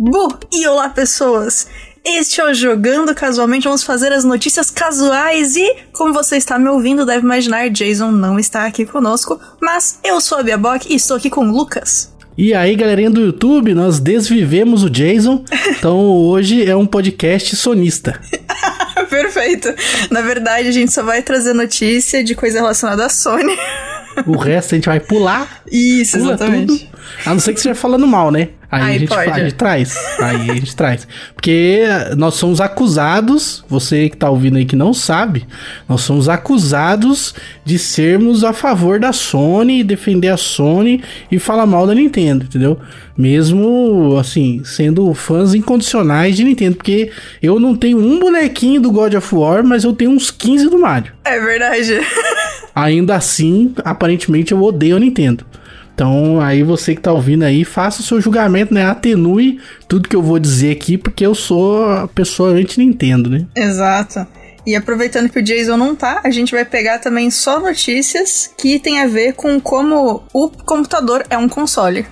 Bu! E olá, pessoas! Este é o Jogando Casualmente, vamos fazer as notícias casuais e, como você está me ouvindo, deve imaginar, Jason não está aqui conosco, mas eu sou a Biabock e estou aqui com o Lucas. E aí, galerinha do YouTube, nós desvivemos o Jason, então hoje é um podcast sonista. Perfeito. Na verdade, a gente só vai trazer notícia de coisa relacionada à Sony. O resto a gente vai pular. Isso, pula exatamente. tudo. A não ser que esteja falando mal, né? Aí, Aí a, gente, a gente traz. Aí a gente traz. Porque nós somos acusados, você que tá ouvindo aí que não sabe, nós somos acusados de sermos a favor da Sony, defender a Sony e falar mal da Nintendo, entendeu? Mesmo, assim, sendo fãs incondicionais de Nintendo. Porque eu não tenho um bonequinho do God of War, mas eu tenho uns 15 do Mario. É verdade. Ainda assim, aparentemente eu odeio a Nintendo. Então, aí você que tá ouvindo aí, faça o seu julgamento, né? Atenue tudo que eu vou dizer aqui, porque eu sou a pessoa anti-Nintendo, né? Exato. E aproveitando que o Jason não tá, a gente vai pegar também só notícias que tem a ver com como o computador é um console.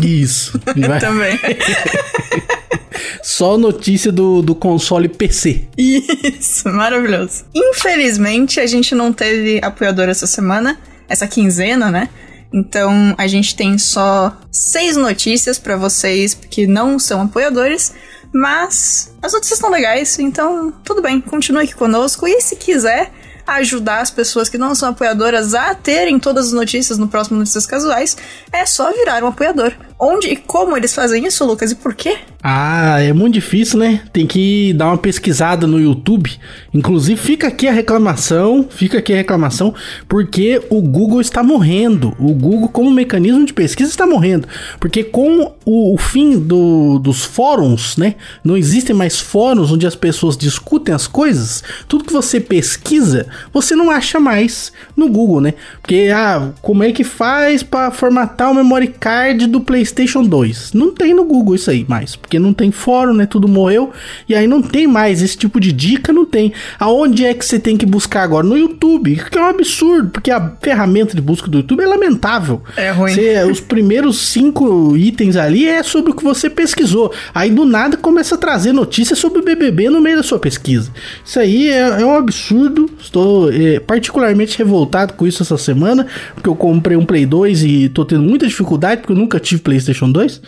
Isso. Também. Só notícia do, do console PC. Isso, maravilhoso. Infelizmente, a gente não teve apoiador essa semana, essa quinzena, né? Então, a gente tem só seis notícias pra vocês que não são apoiadores, mas as notícias estão legais, então tudo bem, continue aqui conosco. E se quiser ajudar as pessoas que não são apoiadoras a terem todas as notícias no próximo Notícias Casuais, é só virar um apoiador. Onde e como eles fazem isso, Lucas, e por quê? Ah, é muito difícil, né? Tem que dar uma pesquisada no YouTube. Inclusive, fica aqui a reclamação, fica aqui a reclamação, porque o Google está morrendo. O Google, como mecanismo de pesquisa, está morrendo. Porque com o, o fim do- dos fóruns, né? Não existem mais fóruns onde as pessoas discutem as coisas. Tudo que você pesquisa, você não acha mais no Google, né? Porque, ah, como é que faz para formatar o memory card do PlayStation 2? Não tem no Google isso aí mais, porque não tem fórum, né? Tudo morreu e aí não tem mais esse tipo de dica, não tem. Aonde é que você tem que buscar agora? No YouTube, que é um absurdo, porque a ferramenta de busca do YouTube é lamentável. É ruim. Você- os primeiros cinco itens ali é sobre o que você pesquisou. Aí do nada começa a trazer notícias sobre o BBB no meio da sua pesquisa. Isso aí é, é um absurdo. Estou é, particularmente revoltado com isso essa semana, porque eu comprei um Play 2 e tô tendo muita dificuldade, porque eu nunca tive PlayStation 2.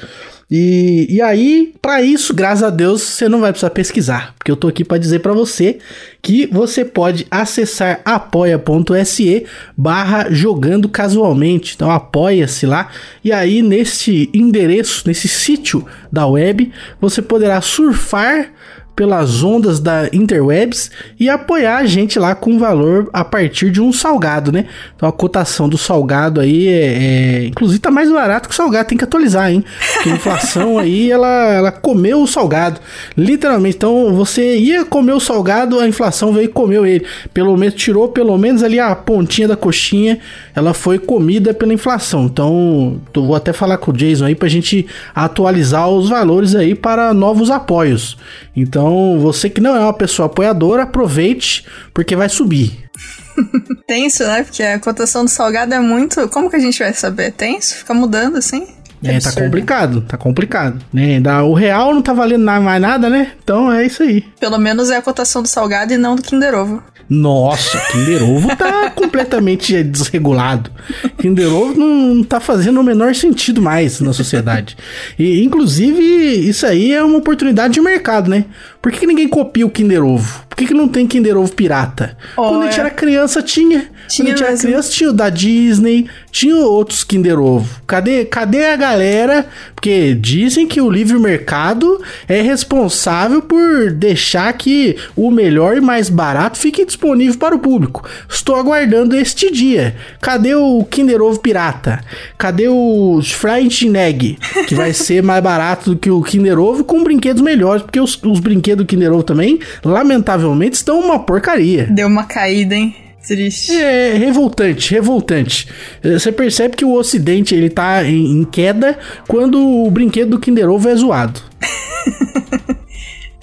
E, e aí, pra isso, graças a Deus, você não vai precisar pesquisar, porque eu tô aqui pra dizer pra você que você pode acessar apoia.se barra jogando casualmente. Então apoia-se lá e aí neste endereço, nesse sítio da web, você poderá surfar pelas ondas da interwebs e apoiar a gente lá com valor a partir de um salgado, né? Então a cotação do salgado aí é, é- inclusive tá mais barato que o salgado, tem que atualizar, hein? Porque a inflação aí ela, ela comeu o salgado, literalmente. Então você ia comer o salgado, a inflação veio e comeu ele. Pelo menos tirou pelo menos ali a pontinha da coxinha, ela foi comida pela inflação. Então, eu vou até falar com o Jason aí pra gente atualizar os valores aí para novos apoios. Então, você que não é uma pessoa apoiadora, aproveite, porque vai subir. Tenso, né? Porque a cotação do salgado é muito. Como que a gente vai saber? Tenso? Fica mudando assim? Que É, tá complicado, tá complicado. Né? O real não tá valendo mais nada, né? Então é isso aí. Pelo menos é a cotação do salgado e não do Kinder Ovo. Nossa, Kinder Ovo tá completamente desregulado. Kinder Ovo não tá fazendo o menor sentido mais na sociedade. E, inclusive, isso aí é uma oportunidade de mercado, né? Por que, que ninguém copia o Kinder Ovo? Por que, que não tem Kinder Ovo pirata? Quando a gente Olha. era criança, tinha. Tinha Quando a gente era mesmo. criança, tinha o da Disney, tinha outros Kinder Ovo. Cadê, cadê a galera? Porque dizem que o livre mercado é responsável por deixar que o melhor e mais barato fique disponível para o público. Estou aguardando este dia. Cadê o Kinder Ovo pirata? Cadê o Fried Egg? Que vai ser mais barato do que o Kinder Ovo com brinquedos melhores, porque os, os brinquedos do Kinder Ovo também, lamentavelmente, estão uma porcaria. Deu uma caída, hein? Triste. É revoltante, revoltante. Eh, Você percebe que o Ocidente ele tá em, em queda quando o brinquedo do Kinder Ovo é zoado.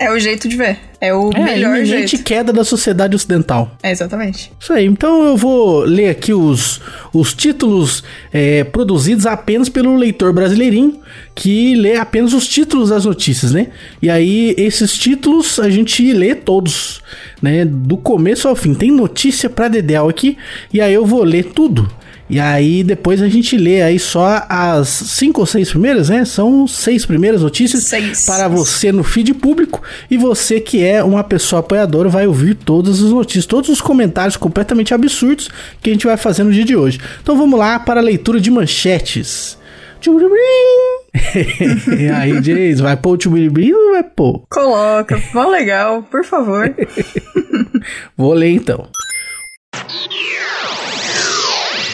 É o jeito de ver. É o É a melhor iminente jeito. queda da sociedade ocidental. É, exatamente. Isso aí, então eu vou ler aqui os, os títulos é, produzidos apenas pelo leitor brasileirinho, que lê apenas os títulos das notícias, né? E aí, esses títulos a gente lê todos, né? Do começo ao fim. Tem notícia pra Dedel aqui, e aí eu vou ler tudo. E aí depois a gente lê aí só as cinco ou seis primeiras, né? São seis primeiras notícias Seis. para você no feed público e você que é uma pessoa apoiadora vai ouvir todas as notícias, todos os comentários completamente absurdos que a gente vai fazer no dia de hoje. Então vamos lá para a leitura de manchetes. e aí, Jays, vai pôr o tchubiribrim ou vai pôr? Coloca. Mó legal, por favor. Vou ler então.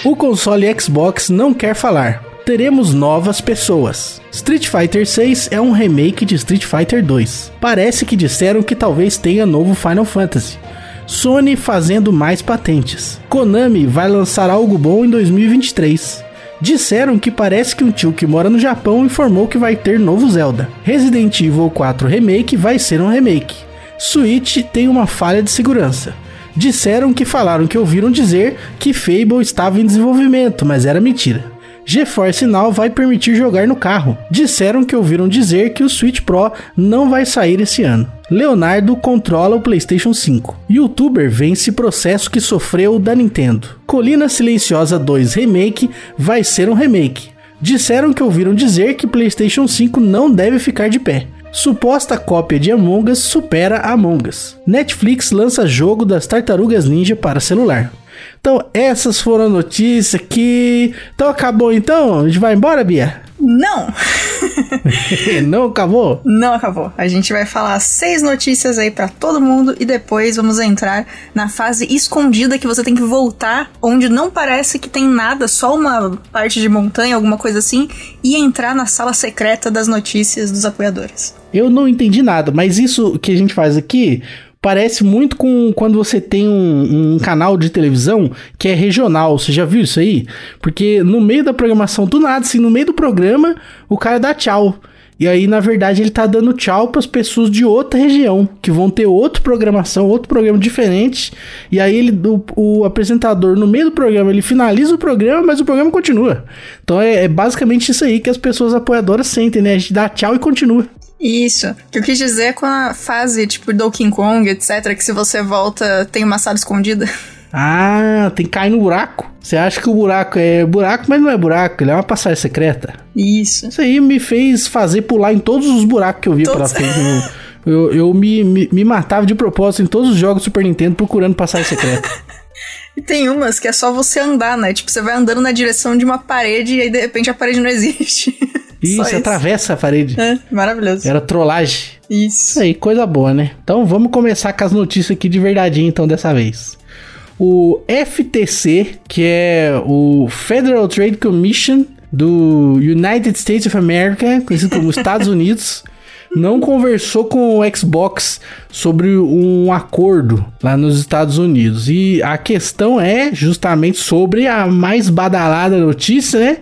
O console Xbox não quer falar. Teremos novas pessoas. Street Fighter 6 é um remake de Street Fighter 2. Parece que disseram que talvez tenha novo Final Fantasy. Sony fazendo mais patentes. Konami vai lançar algo bom em 2023. Disseram que parece que um tio que mora no Japão informou que vai ter novo Zelda. Resident Evil 4 Remake vai ser um remake. Switch tem uma falha de segurança. Disseram que falaram que ouviram dizer que Fable estava em desenvolvimento, mas era mentira. GeForce Now vai permitir jogar no carro. Disseram que ouviram dizer que o Switch Pro não vai sair esse ano. Leonardo controla o PlayStation 5. Youtuber vence processo que sofreu da Nintendo. Colina Silenciosa 2 Remake vai ser um remake. Disseram que ouviram dizer que PlayStation 5 não deve ficar de pé. Suposta cópia de Among Us supera Among Us. Netflix lança jogo das Tartarugas Ninja para celular. Então, essas foram as notícias que. Então, acabou então? A gente vai embora, Bia? Não! Não acabou? Não acabou. A gente vai falar seis notícias aí pra todo mundo e depois vamos entrar na fase escondida que você tem que voltar, onde não parece que tem nada, só uma parte de montanha, alguma coisa assim, e entrar na sala secreta das notícias dos apoiadores. Eu não entendi nada, mas isso que a gente faz aqui parece muito com quando você tem um, um, canal de televisão que é regional. Você já viu isso aí? Porque no meio da programação, do nada, assim, no meio do programa, o cara dá tchau. E aí, na verdade, ele tá dando tchau para as pessoas de outra região, que vão ter outra programação, outro programa diferente. E aí ele, o, o apresentador, no meio do programa, ele finaliza o programa, mas o programa continua. Então é, é basicamente isso aí que as pessoas apoiadoras sentem, né? A gente dá tchau e continua. Isso. O que eu quis dizer com a fase, tipo, Donkey Kong, etc., que se você volta, tem uma sala escondida. Ah, tem que cair no buraco. Você acha que o buraco é buraco, mas não é buraco, ele é uma passagem secreta. Isso. Isso aí me fez fazer pular em todos os buracos que eu via Todos. pela frente. Eu, eu, eu me, me, me matava de propósito em todos os jogos do Super Nintendo procurando passagem secreta. E tem umas que é só você andar, né? Tipo, você vai andando na direção de uma parede e aí de repente a parede não existe. Isso, Só atravessa a parede. É, maravilhoso. Era trollagem. Isso Isso. aí, coisa boa, né? Então vamos começar com as notícias aqui de verdadeinho, então, dessa vez. O FTC, que é o Federal Trade Commission do United States of America, conhecido como Estados Unidos, não conversou com o Xbox sobre um acordo lá nos Estados Unidos. E a questão é justamente sobre a mais badalada notícia, né?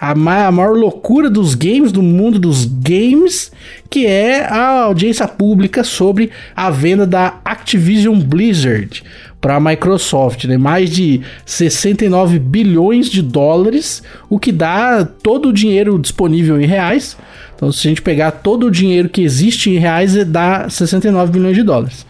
A, ma a maior loucura dos games, do mundo dos games, que é a audiência pública sobre a venda da Activision Blizzard para a Microsoft, né? Mais de 69 bilhões de dólares, o que dá todo o dinheiro disponível em reais. Então, se a gente pegar todo o dinheiro que existe em reais, dá 69 bilhões de dólares.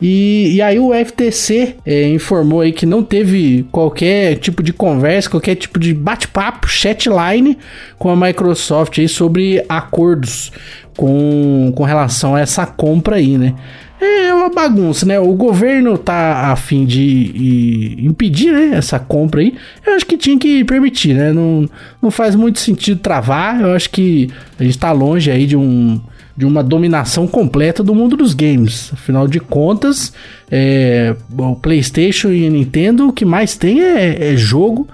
E, e aí o FTC é, informou aí que não teve qualquer tipo de conversa, qualquer tipo de bate-papo, chatline com a Microsoft aí sobre acordos com, com relação a essa compra aí, né? É uma bagunça, né? O governo tá a fim de, de impedir né, essa compra aí. Eu acho que tinha que permitir, né? Não, não faz muito sentido travar. Eu acho que a gente tá longe aí de um de uma dominação completa do mundo dos games. Afinal de contas, é, o PlayStation e a Nintendo o que mais tem é, é jogo.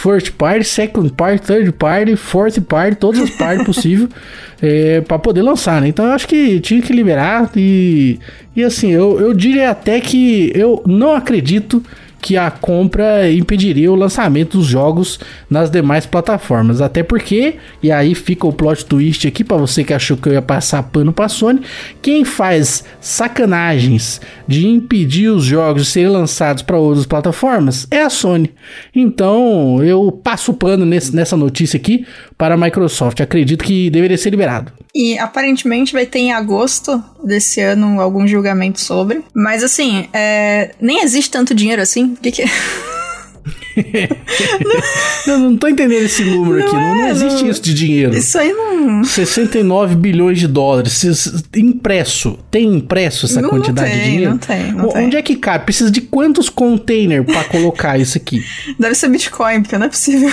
First party, second party, third party, fourth party, todas as partes possíveis é, para poder lançar, né? Então eu acho que tinha que liberar e, e assim, eu, eu diria até que eu não acredito que a compra impediria o lançamento dos jogos nas demais plataformas. Até porque, e aí fica o plot twist aqui para você que achou que eu ia passar pano para Sony, quem faz sacanagens de impedir os jogos de serem lançados para outras plataformas é a Sony. Então, eu passo pano nesse, nessa notícia aqui para a Microsoft. Acredito que deveria ser liberado. E aparentemente vai ter em agosto desse ano algum julgamento sobre. Mas assim, é... nem existe tanto dinheiro assim. O que, que... não, não tô entendendo esse número não aqui. É, não, não, existe não... isso de dinheiro. Isso aí não. 69 bilhões de dólares. Impresso. Tem impresso essa não, quantidade tem, de dinheiro? Não tem. Não Onde tem. é que cabe? Precisa de quantos containers para colocar isso aqui? Deve ser Bitcoin, porque não é possível.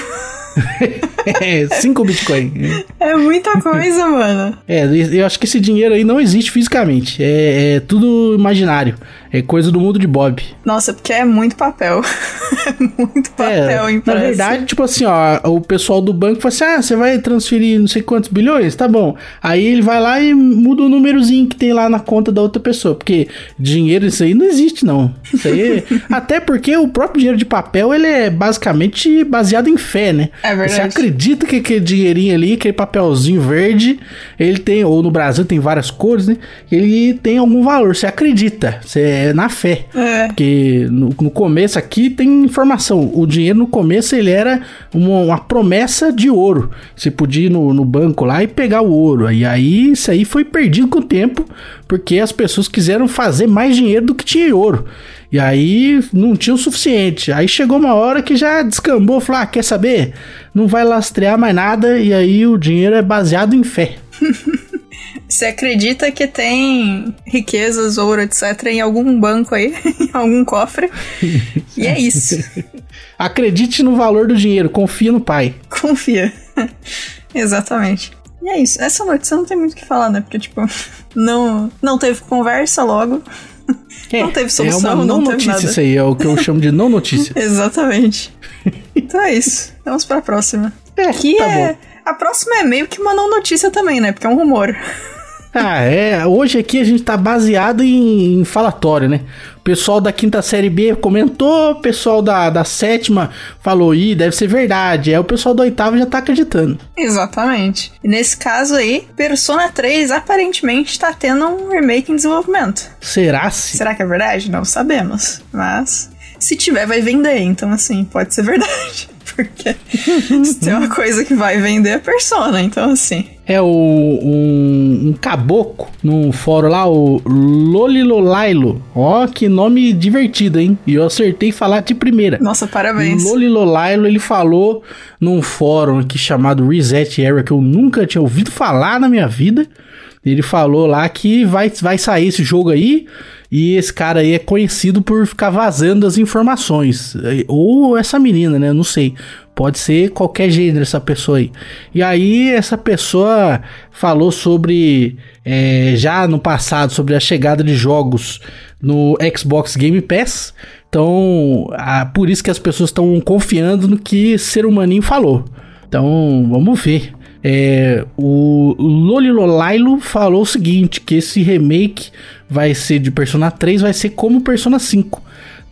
é, 5 Bitcoin. É muita coisa, mano. É, eu acho que esse dinheiro aí não existe fisicamente. É, é tudo imaginário. É coisa do mundo de Bob. Nossa, porque é muito papel. muito papel é, impresso. Na verdade, tipo assim, ó, o pessoal do banco fala assim: ah, você vai transferir não sei quantos bilhões? Tá bom. Aí ele vai lá e muda o númerozinho que tem lá na conta da outra pessoa. Porque dinheiro, isso aí não existe, não. Isso aí. até porque o próprio dinheiro de papel, ele é basicamente baseado em fé, né? É verdade. Você acredita que aquele dinheirinho ali, aquele papelzinho verde, ele tem, ou no Brasil tem várias cores, né? Ele tem algum valor. Você acredita. Você é na fé. É. Porque no, no, começo aqui tem informação. O dinheiro no começo ele era uma, uma promessa de ouro. Você podia ir no, no, banco lá e pegar o ouro. E aí isso aí foi perdido com o tempo, porque as pessoas quiseram fazer mais dinheiro do que tinha ouro. E aí não tinha o suficiente. Aí chegou uma hora que já descambou, falou: ah, quer saber? Não vai lastrear mais nada. E aí o dinheiro é baseado em fé. Você acredita que tem riquezas, ouro, etc., em algum banco aí, em algum cofre. e é isso. Acredite no valor do dinheiro, confia no pai. Confia. Exatamente. E é isso. Essa notícia não tem muito o que falar, né? Porque, tipo, não, não teve conversa logo. É, não teve solução, é uma não, não notícia nada. isso aí, é o que eu chamo de não notícia. Exatamente. Então é isso. Vamos pra próxima. É, que tá é... bom. A próxima é meio que uma não notícia também, né? Porque é um rumor. Ah, é. Hoje aqui a gente tá baseado em, em falatório, né? O pessoal da quinta série B comentou, o pessoal da, da sétima falou, ih, deve ser verdade. É o pessoal da oitava já tá acreditando. Exatamente. E nesse caso aí, Persona 3 aparentemente tá tendo um remake em desenvolvimento. Será se? Será que é verdade? Não sabemos. Mas se tiver, vai vender. Então, assim, pode ser verdade. Porque se tem uma coisa que vai vender é Persona, então assim. É o um, um caboclo num fórum lá, o Lolilolailo. Ó, que nome divertido, hein? E eu acertei falar de primeira. Nossa, parabéns. Lolilolailo, ele falou num fórum aqui chamado Reset Area, que eu nunca tinha ouvido falar na minha vida. Ele falou lá que vai, vai sair esse jogo aí. E esse cara aí é conhecido por ficar vazando as informações. Ou essa menina, né? Não sei. Pode ser qualquer gênero essa pessoa aí. E aí essa pessoa falou sobre é, já no passado sobre a chegada de jogos no Xbox Game Pass. Então, a, por isso que as pessoas estão confiando no que ser humaninho falou. Então, vamos ver. É, o Lolilolailo falou o seguinte: que esse remake vai ser de Persona 3, vai ser como Persona 5,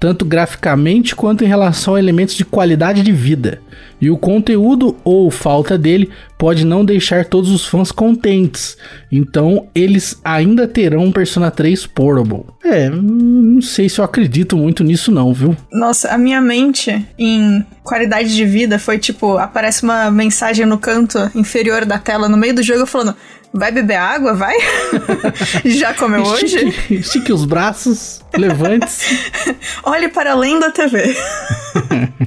tanto graficamente quanto em relação a elementos de qualidade de vida. E o conteúdo ou falta dele pode não deixar todos os fãs contentes. Então eles ainda terão um Persona 3 Portable. É, não sei se eu acredito muito nisso não, viu? Nossa, a minha mente em qualidade de vida foi tipo, aparece uma mensagem no canto inferior da tela no meio do jogo falando Vai beber água? Vai? Já comeu estique, hoje? Estique os braços, levante-se. Olhe para além da TV.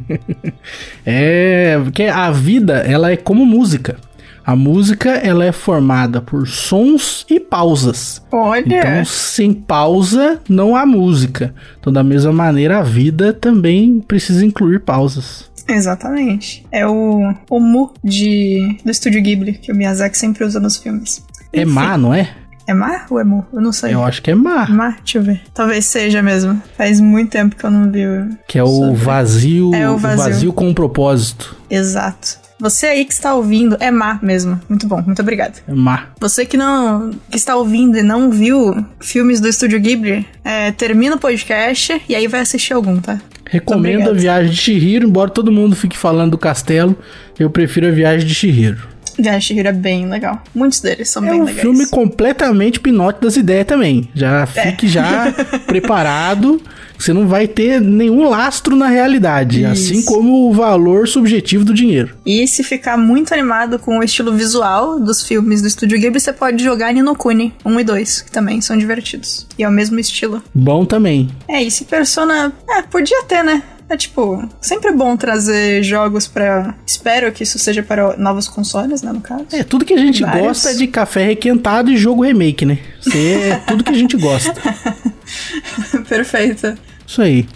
é, porque a vida, ela é como música. A música, ela é formada por sons e pausas. Olha! Então, sem pausa, não há música. Então, da mesma maneira, a vida também precisa incluir pausas. Exatamente. É o, Mu de, do estúdio Ghibli, que o Miyazaki sempre usa nos filmes. É má, não é? É Mar ou é Mu? Eu não sei. Eu acho que é má. Mar? Deixa eu ver. Talvez seja mesmo. Faz muito tempo que eu não vi. o- Que é o sobre. vazio, É o o vazio. vazio com um propósito. Exato. Você aí que está ouvindo, é Mar mesmo. Muito bom, muito obrigada. É má. Você que não que está ouvindo e não viu filmes do estúdio Ghibli, é, termina o podcast e aí vai assistir algum, tá? Recomendo a viagem de Shihiro, embora todo mundo fique falando do castelo, eu prefiro a viagem de Shihiro. Viagem de Shihiro é bem legal. Muitos deles são é bem um legais. filme completamente pinote das ideias também. Já fique é. já preparado. Você não vai ter nenhum lastro na realidade, Isso. assim como o valor subjetivo do dinheiro. E se ficar muito animado com o estilo visual dos filmes do Estúdio Ghibli, você pode jogar Ninokuni 1 e 2, que também são divertidos. E é o mesmo estilo. Bom também. É, e se Persona... É, podia ter, né? É tipo, sempre bom trazer jogos para. Espero que isso seja para novos consoles, né, no caso. É, tudo que a gente Vários. gosta é de café requentado e jogo remake, né? Isso é tudo que a gente gosta. Perfeito. Isso aí.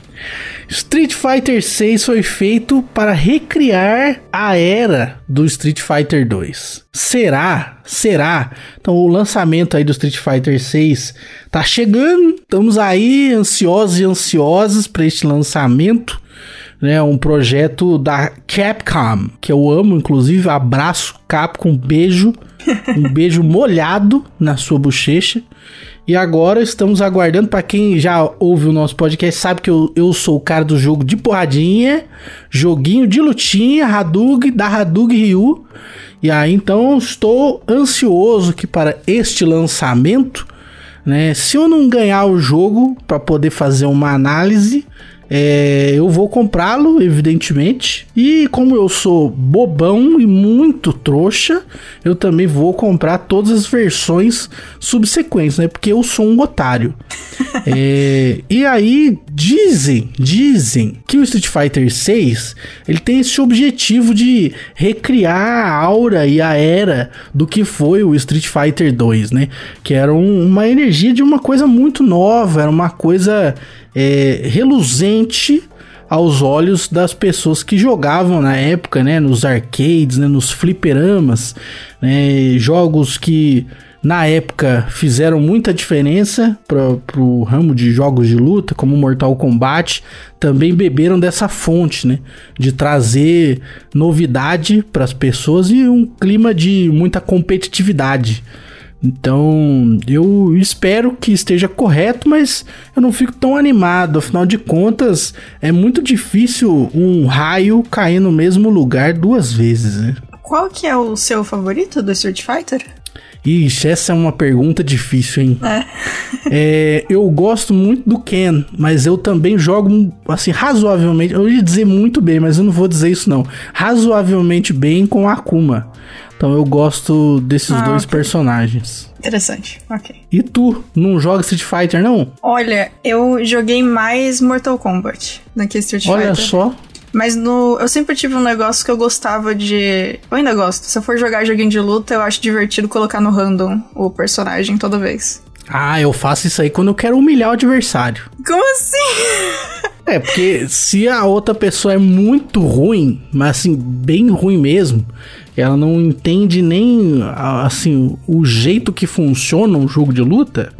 Street Fighter 6 foi feito para recriar a era do Street Fighter 2. Será? Será? Então o lançamento aí do Street Fighter 6 tá chegando. Estamos aí ansiosos e ansiosos para este lançamento. Né, um projeto da Capcom, que eu amo, inclusive, abraço Capcom, beijo, um beijo molhado na sua bochecha. E agora estamos aguardando, para quem já ouve o nosso podcast, sabe que eu, eu sou o cara do jogo de porradinha, joguinho de lutinha, Hadug, da Hadug Ryu. E aí então estou ansioso que para este lançamento, né? Se eu não ganhar o jogo para poder fazer uma análise, é, eu vou comprá-lo, evidentemente. E como eu sou bobão e muito trouxa, eu também vou comprar todas as versões subsequentes, né? Porque eu sou um otário. é, e aí dizem, dizem que o Street Fighter 6 ele tem esse objetivo de recriar a aura e a era do que foi o Street Fighter 2, né? Que era um, uma energia de uma coisa muito nova, era uma coisa é, reluzente aos olhos das pessoas que jogavam na época, né, nos arcades, né, nos fliperamas, né, jogos que na época fizeram muita diferença para o ramo de jogos de luta, como Mortal Kombat, também beberam dessa fonte, né, de trazer novidade para as pessoas e um clima de muita competitividade. Então, eu espero que esteja correto, mas eu não fico tão animado. Afinal de contas, é muito difícil um raio cair no mesmo lugar duas vezes, né? Qual que é o seu favorito do Street Fighter? Ixi, essa é uma pergunta difícil, hein? É. é, eu gosto muito do Ken, mas eu também jogo, assim, razoavelmente. Eu ia dizer muito bem, mas eu não vou dizer isso, não. Razoavelmente bem com Akuma. Então eu gosto desses ah, dois okay. personagens. Interessante, ok. E tu, não joga Street Fighter, não? Olha, eu joguei mais Mortal Kombat do que Street Olha Fighter. Olha só. Mas no, eu sempre tive um negócio que eu gostava de. Eu ainda gosto. Se eu for jogar joguinho de luta, eu acho divertido colocar no random o personagem toda vez. Ah, eu faço isso aí quando eu quero humilhar o adversário. Como assim? É, porque se a outra pessoa é muito ruim, mas assim, bem ruim mesmo, ela não entende nem assim o jeito que funciona um jogo de luta.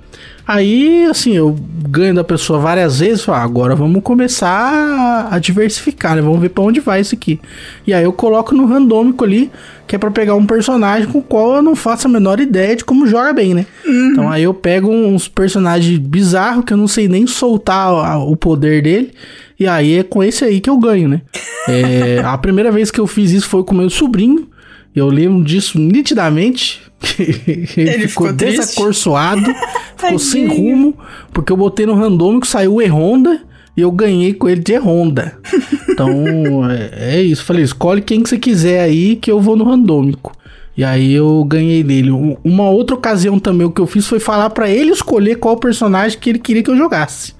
Aí, assim, eu ganho da pessoa várias vezes, falo, ah, agora vamos começar a diversificar, né? Vamos ver para onde vai isso aqui. E aí eu coloco no randômico ali, que é para pegar um personagem com o qual eu não faço a menor ideia de como joga bem, né? Uhum. Então aí eu pego uns personagens bizarros que eu não sei nem soltar o poder dele. E aí é com esse aí que eu ganho, né? É, a primeira vez que eu fiz isso foi com meu sobrinho. Eu lembro disso nitidamente. ele, ele ficou, ficou desacorçoado, ficou sem rumo, porque eu botei no randômico, saiu o E-Honda e eu ganhei com ele de E-Honda. Então é, é, isso. Falei, escolhe quem que você quiser aí que eu vou no randômico. E aí eu ganhei dele. Uma outra ocasião também o que eu fiz foi falar para ele escolher qual personagem que ele queria que eu jogasse.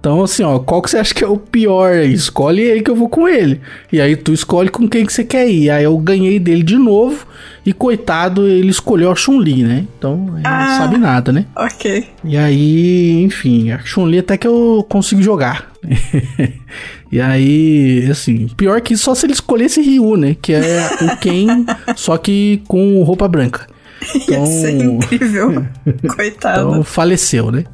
Então, assim, ó, qual que você acha que é o pior? Escolhe ele que eu vou com ele. E aí tu escolhe com quem que você quer ir. Aí eu ganhei dele de novo. E coitado, ele escolheu a Chun-Li, né? Então, ele ah, não sabe nada, né? Ok. E aí, enfim, a Chun-Li até que eu consigo jogar. e aí, assim, pior que só se ele escolhesse Ryu, né? Que é o Ken, só que com roupa branca. Então, Ia ser incrível. Coitado. Então, faleceu, né?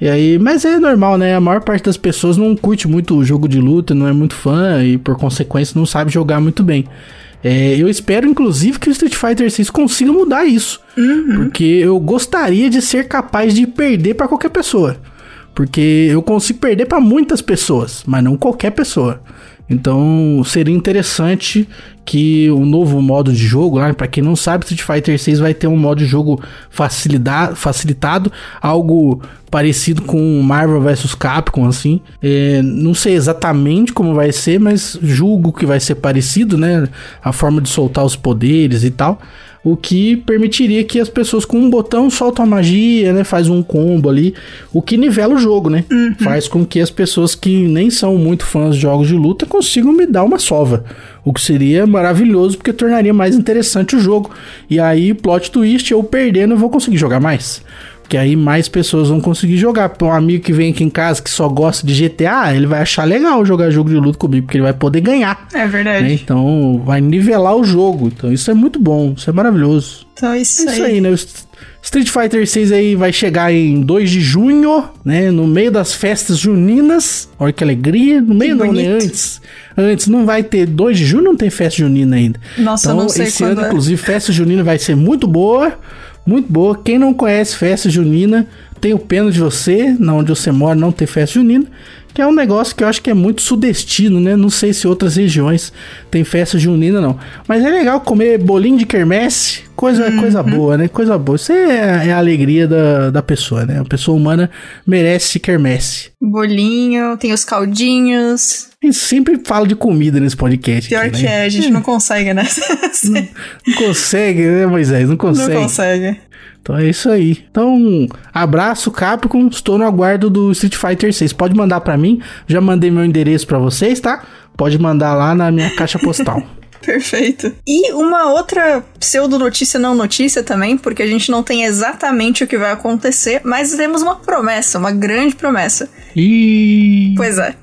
E aí, mas é normal, né? A maior parte das pessoas não curte muito o jogo de luta, não é muito fã e por consequência não sabe jogar muito bem. É, eu espero, inclusive, que o Street Fighter 6 consiga mudar isso. Uhum. Porque eu gostaria de ser capaz de perder para qualquer pessoa. Porque eu consigo perder para muitas pessoas, mas não qualquer pessoa. Então seria interessante que o novo modo de jogo, lá, para quem não sabe, Street Fighter 6 vai ter um modo de jogo facilitado, algo parecido com Marvel vs Capcom, assim. É, não sei exatamente como vai ser, mas julgo que vai ser parecido, né? A forma de soltar os poderes e tal o que permitiria que as pessoas com um botão soltam a magia, né? Faz um combo ali, o que nivela o jogo, né? Uhum. Faz com que as pessoas que nem são muito fãs de jogos de luta consigam me dar uma sova. O que seria maravilhoso porque tornaria mais interessante o jogo. E aí, plot twist, eu perdendo, eu vou conseguir jogar mais. Que aí mais pessoas vão conseguir jogar. Para um amigo que vem aqui em casa que só gosta de GTA, ele vai achar legal jogar jogo de luta comigo, porque ele vai poder ganhar. É verdade. Né? Então vai nivelar o jogo. Então isso é muito bom, isso é maravilhoso. Então isso, é isso aí. aí, né? Street Fighter 6 aí vai chegar em 2 de junho, né? No meio das festas juninas. Olha que alegria. No meio que não, né? Antes. Antes não vai ter 2 de junho, não tem festa junina ainda. Nossa, então, não sei esse ano, é. inclusive, festa junina vai ser muito boa muito boa. Quem não conhece festa junina, tenho pena de você, na onde você mora não tem festa junina, que é um negócio que eu acho que é muito sudestino, né? Não sei se outras regiões tem festa junina não, mas é legal comer bolinho de quermesse, coisa uhum. coisa boa, né? Coisa boa. Isso é, é, a alegria da, da pessoa, né? A pessoa humana merece quermesse. Bolinho, tem os caldinhos. A gente sempre fala de comida nesse podcast. Pior aqui, que né? é, a gente não consegue, né? não, não consegue, né, Moisés? Não consegue. Não consegue. Então é isso aí. Então, abraço Capcom, estou no aguardo do Street Fighter 6. Pode mandar para mim, já mandei meu endereço para vocês, tá? Pode mandar lá na minha caixa postal. Perfeito. E uma outra pseudo notícia não notícia também, porque a gente não tem exatamente o que vai acontecer, mas temos uma promessa, uma grande promessa. E Pois é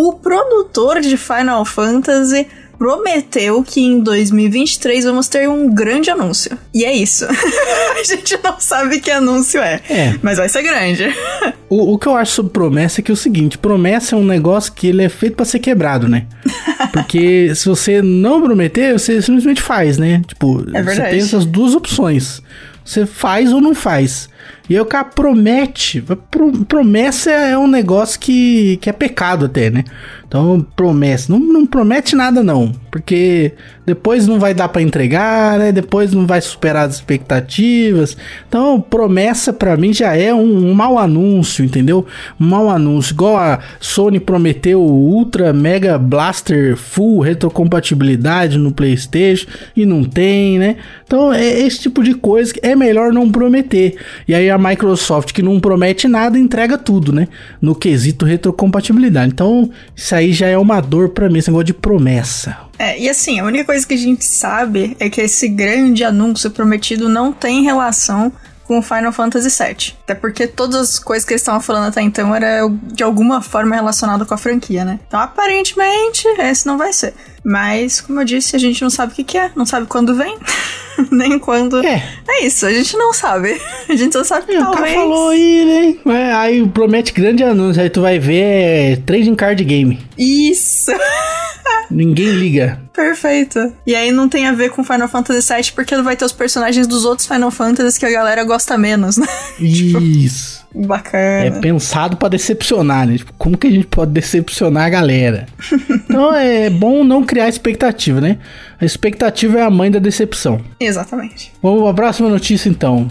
o produtor de Final Fantasy prometeu que em 2023 vamos ter um grande anúncio. E é isso. a gente não sabe que anúncio é, é. mas vai ser grande. o, o, que eu acho sobre promessa é que é o seguinte: promessa é um negócio que ele é feito para ser quebrado, né? Porque se você não prometer, você simplesmente faz, né? Tipo, é você tem essas duas opções. Você faz ou não faz. E aí o cara promete. Promessa é um negócio que, que é pecado até, né? Então, promessa. Não, não promete nada, não. Porque depois não vai dar para entregar, né? Depois não vai superar as expectativas. Então, promessa para mim já é um, um mau anúncio, entendeu? Um mau anúncio. Igual a Sony prometeu Ultra Mega Blaster Full retrocompatibilidade no PlayStation e não tem, né? Então, é esse tipo de coisa que é melhor não prometer. E aí a Microsoft, que não promete nada, entrega tudo, né? No quesito retrocompatibilidade. Então, isso aí já é uma dor para mim, esse negócio de promessa. É, e assim, a única coisa que a gente sabe é que esse grande anúncio prometido não tem relação com o Final Fantasy VII. Até porque todas as coisas que eles estavam falando até então era de alguma forma relacionado com a franquia, né? Então, aparentemente, esse não vai ser. Mas, como eu disse, a gente não sabe o que, que é, não sabe quando vem, nem quando. É. É isso, a gente não sabe. A gente só sabe que é, talvez. O cara falou aí, né? É, aí promete grande anúncio, aí tu vai ver é, trading card game. Isso! Ninguém liga. Perfeito. E aí não tem a ver com Final Fantasy VII porque não vai ter os personagens dos outros Final Fantasies que a galera gosta menos, né? Tipo, Isso. tipo, bacana. É pensado para decepcionar, né? Tipo, como que a gente pode decepcionar a galera? então é bom não criar expectativa, né? A expectativa é a mãe da decepção. Exatamente. Vamos para a próxima notícia então.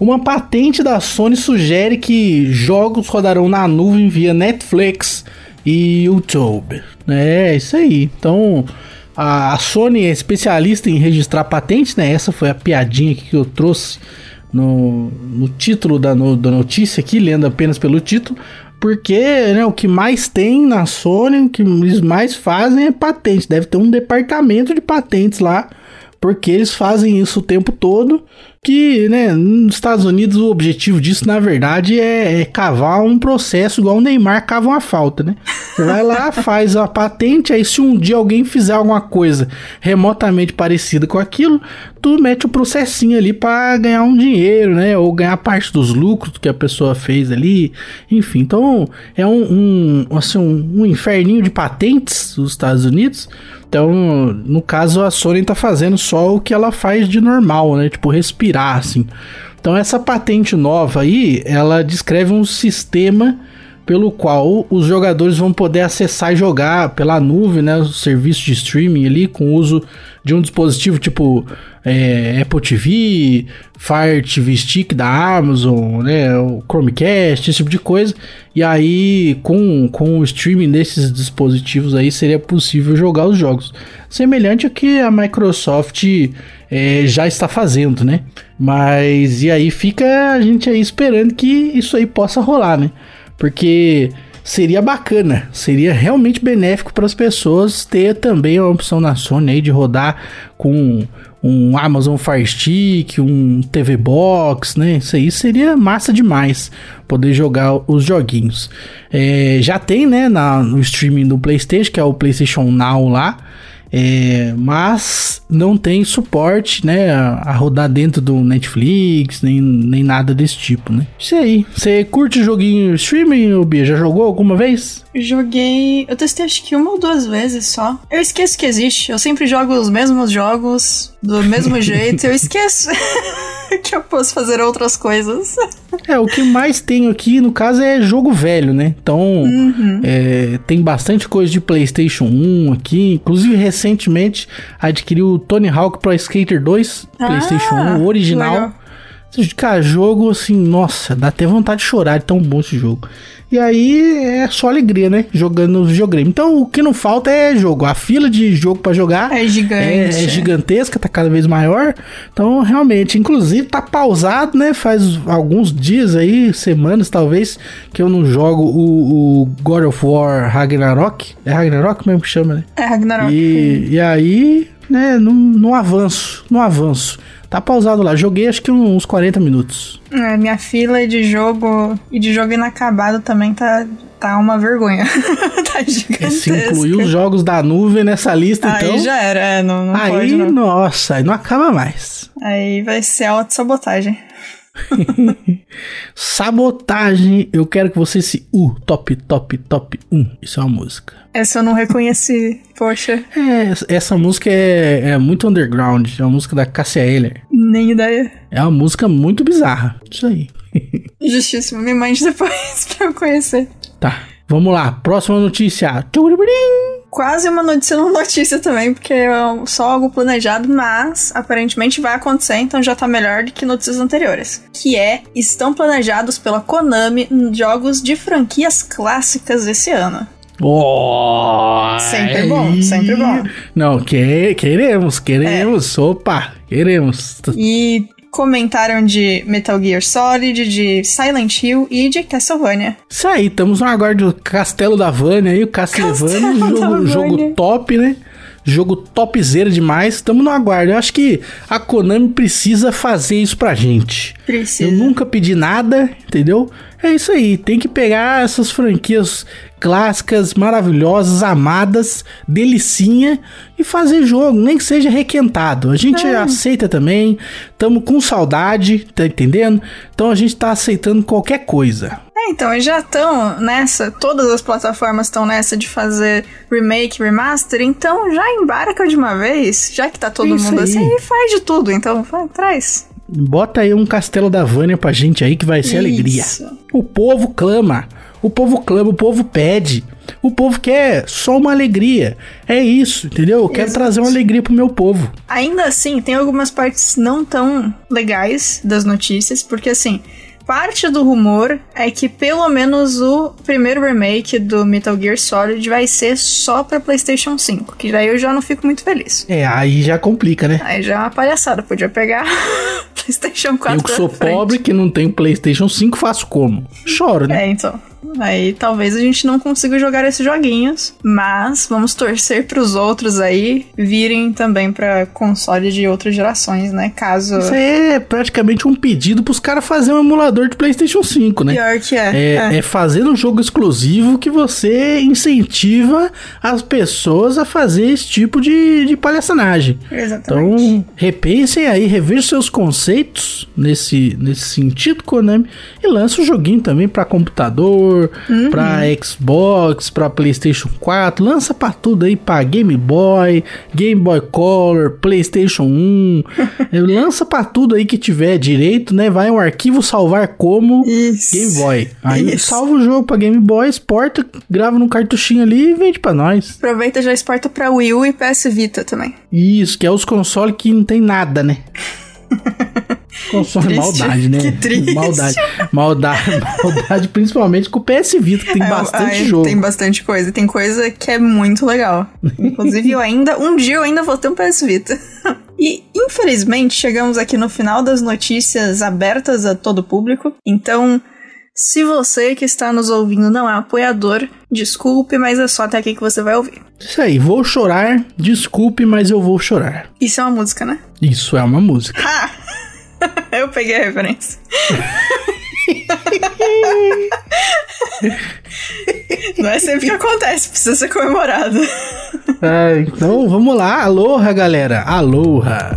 Uma patente da Sony sugere que jogos rodarão na nuvem via Netflix e YouTube. É, isso aí. Então, a Sony é especialista em registrar patentes, né? Essa foi a piadinha que eu trouxe no, no título da, no, da notícia aqui, lendo apenas pelo título. Porque né, o que mais tem na Sony, o que eles mais fazem é patente. Deve ter um departamento de patentes lá, porque eles fazem isso o tempo todo que, né, nos Estados Unidos o objetivo disso, na verdade, é, é, cavar um processo igual o Neymar cava uma falta, né? Você vai lá, faz a patente, aí se um dia alguém fizer alguma coisa remotamente parecida com aquilo, tu mete o processinho ali para ganhar um dinheiro, né? Ou ganhar parte dos lucros que a pessoa fez ali, enfim. Então, é um, um assim, um, um inferninho de patentes dos Estados Unidos, Então, no caso, a Sony tá fazendo só o que ela faz de normal, né? Tipo, respirar, assim. Então, essa patente nova aí, ela descreve um sistema pelo qual os jogadores vão poder acessar e jogar pela nuvem, né, o serviço de streaming ali com o uso de um dispositivo tipo é, Apple TV, Fire TV Stick da Amazon, né, o Chromecast, esse tipo de coisa. E aí com, com o streaming desses dispositivos aí seria possível jogar os jogos, semelhante ao que a Microsoft é, já está fazendo, né? Mas e aí fica a gente aí esperando que isso aí possa rolar, né? Porque seria bacana, seria realmente benéfico para as pessoas ter também a opção na Sony aí de rodar com um Amazon Fire Stick, um TV Box, né? Isso aí seria massa demais poder jogar os joguinhos. É, já tem, né, na, no streaming do PlayStation, que é o PlayStation Now lá. É, mas não tem suporte, né, a, a, rodar dentro do Netflix, nem, nem nada desse tipo, né? Isso aí. Você curte joguinho streaming, Bia? Já jogou alguma vez? Joguei. Eu testei acho que uma ou duas vezes só. Eu esqueço que existe. Eu sempre jogo os mesmos jogos do mesmo jeito. Eu esqueço que eu posso fazer outras coisas. É, o que mais tenho aqui, no caso, é jogo velho, né? Então, uhum. é, tem bastante coisa de PlayStation 1 aqui. Inclusive, recentemente adquiri o Tony Hawk Pro Skater 2, ah, PlayStation 1 original. Legal. Cara, jogo assim, nossa, dá até vontade de chorar de tão bom esse jogo. E aí é só alegria, né? Jogando no videogame. Então o que não falta é jogo. A fila de jogo para jogar é. É, é, gigantesca, tá cada vez maior. Então realmente, inclusive tá pausado, né? Faz alguns dias aí, semanas talvez, que eu não jogo o, o God of War Ragnarok. É Ragnarok mesmo que chama, né? É Ragnarok. E, e aí, né, no avanço, no avanço. Tá pausado lá. Joguei acho que uns 40 minutos. É, minha fila de jogo e de jogo inacabado também tá, tá uma vergonha. tá gigantesca. Se incluir os jogos da nuvem nessa lista, aí então. Aí já era, é, não, não aí, pode, não. nossa, aí não acaba mais. Aí vai ser auto-sabotagem. Sabotagem, eu quero que você se. Uh, top, top, top 1. Isso é uma música. Essa eu não reconheci, poxa. É, essa música é, é muito underground. É uma música da Cassia Eller. Nem ideia. É uma música muito bizarra. Isso aí. Justíssimo, me mande depois pra eu conhecer. Tá, vamos lá. Próxima notícia quase uma notícia não notícia também, porque é só algo planejado, mas aparentemente vai acontecer, então já tá melhor do que notícias anteriores. Que é, estão planejados pela Konami jogos de franquias clássicas esse ano. Oh, sempre bom, sempre bom. Não, que, queremos, queremos. É. Opa, queremos. E comentaram de Metal Gear Solid, de Silent Hill e de Castlevania. Isso aí, estamos no aguardo do Castelo da Vânia aí, o Castlevania, jogo, jogo top, né? Jogo topzera demais, estamos no aguardo. Eu acho que a Konami precisa fazer isso pra gente. Precisa. Eu nunca pedi nada, entendeu? É isso aí, tem que pegar essas franquias clássicas, maravilhosas, amadas, delicinha e fazer jogo, nem que seja requentado. A gente é. aceita também, tamo com saudade, tá entendendo? Então a gente tá aceitando qualquer coisa. É, então, já estão nessa, todas as plataformas estão nessa de fazer remake, remaster, então já embarca de uma vez, já que tá todo é mundo aí. assim, e faz de tudo, então vai, traz. Bota aí um castelo da Vânia pra gente aí que vai ser Isso. alegria. O povo clama. O povo clama, o povo pede. O povo quer só uma alegria. É isso, entendeu? Eu quero Exato. trazer uma alegria pro meu povo. Ainda assim, tem algumas partes não tão legais das notícias, porque assim, parte do rumor é que pelo menos o primeiro remake do Metal Gear Solid vai ser só pra PlayStation 5, que daí eu já não fico muito feliz. É, aí já complica, né? Aí já é uma palhaçada, podia pegar PlayStation 4. Eu que sou pobre, que não tenho PlayStation 5, faço como? Choro, né? É, então. Aí talvez a gente não consiga jogar esses joguinhos, mas vamos torcer para os outros aí virem também para console de outras gerações, né? Caso. Isso é praticamente um pedido para os caras fazer um emulador de PlayStation 5, né? Pior que é. É, é. é fazer um jogo exclusivo que você incentiva as pessoas a fazer esse tipo de, de palhaçanagem. Exatamente. Então, repensem aí, revejam seus conceitos nesse, nesse sentido, Konami, e lança o joguinho também para computador uhum. pra Xbox, pra PlayStation 4, lança pra tudo aí, pra Game Boy, Game Boy Color, PlayStation 1, lança pra tudo aí que tiver direito, né? Vai um arquivo salvar como Isso. Game Boy. Aí Isso. salva o jogo pra Game Boy, exporta, grava num cartuchinho ali e vende pra nós. Aproveita e já exporta pra Wii U e PS Vita também. Isso, que é os consoles que não tem nada, né? Consome maldade, né? Que triste. Maldade. Maldade, maldade principalmente com o PS Vita, que tem é, bastante jogo. Tem bastante coisa. Tem coisa que é muito legal. Inclusive, eu ainda. Um dia eu ainda vou ter um PS Vita. E, infelizmente, chegamos aqui no final das notícias abertas a todo público. Então, se você que está nos ouvindo não é apoiador, desculpe, mas é só até aqui que você vai ouvir. Isso aí, vou chorar, desculpe, mas eu vou chorar. Isso é uma música, né? Isso é uma música. Ha! eu peguei a referência. Não é sempre que acontece, precisa ser comemorado. É, então vamos lá, aloha galera, aloha.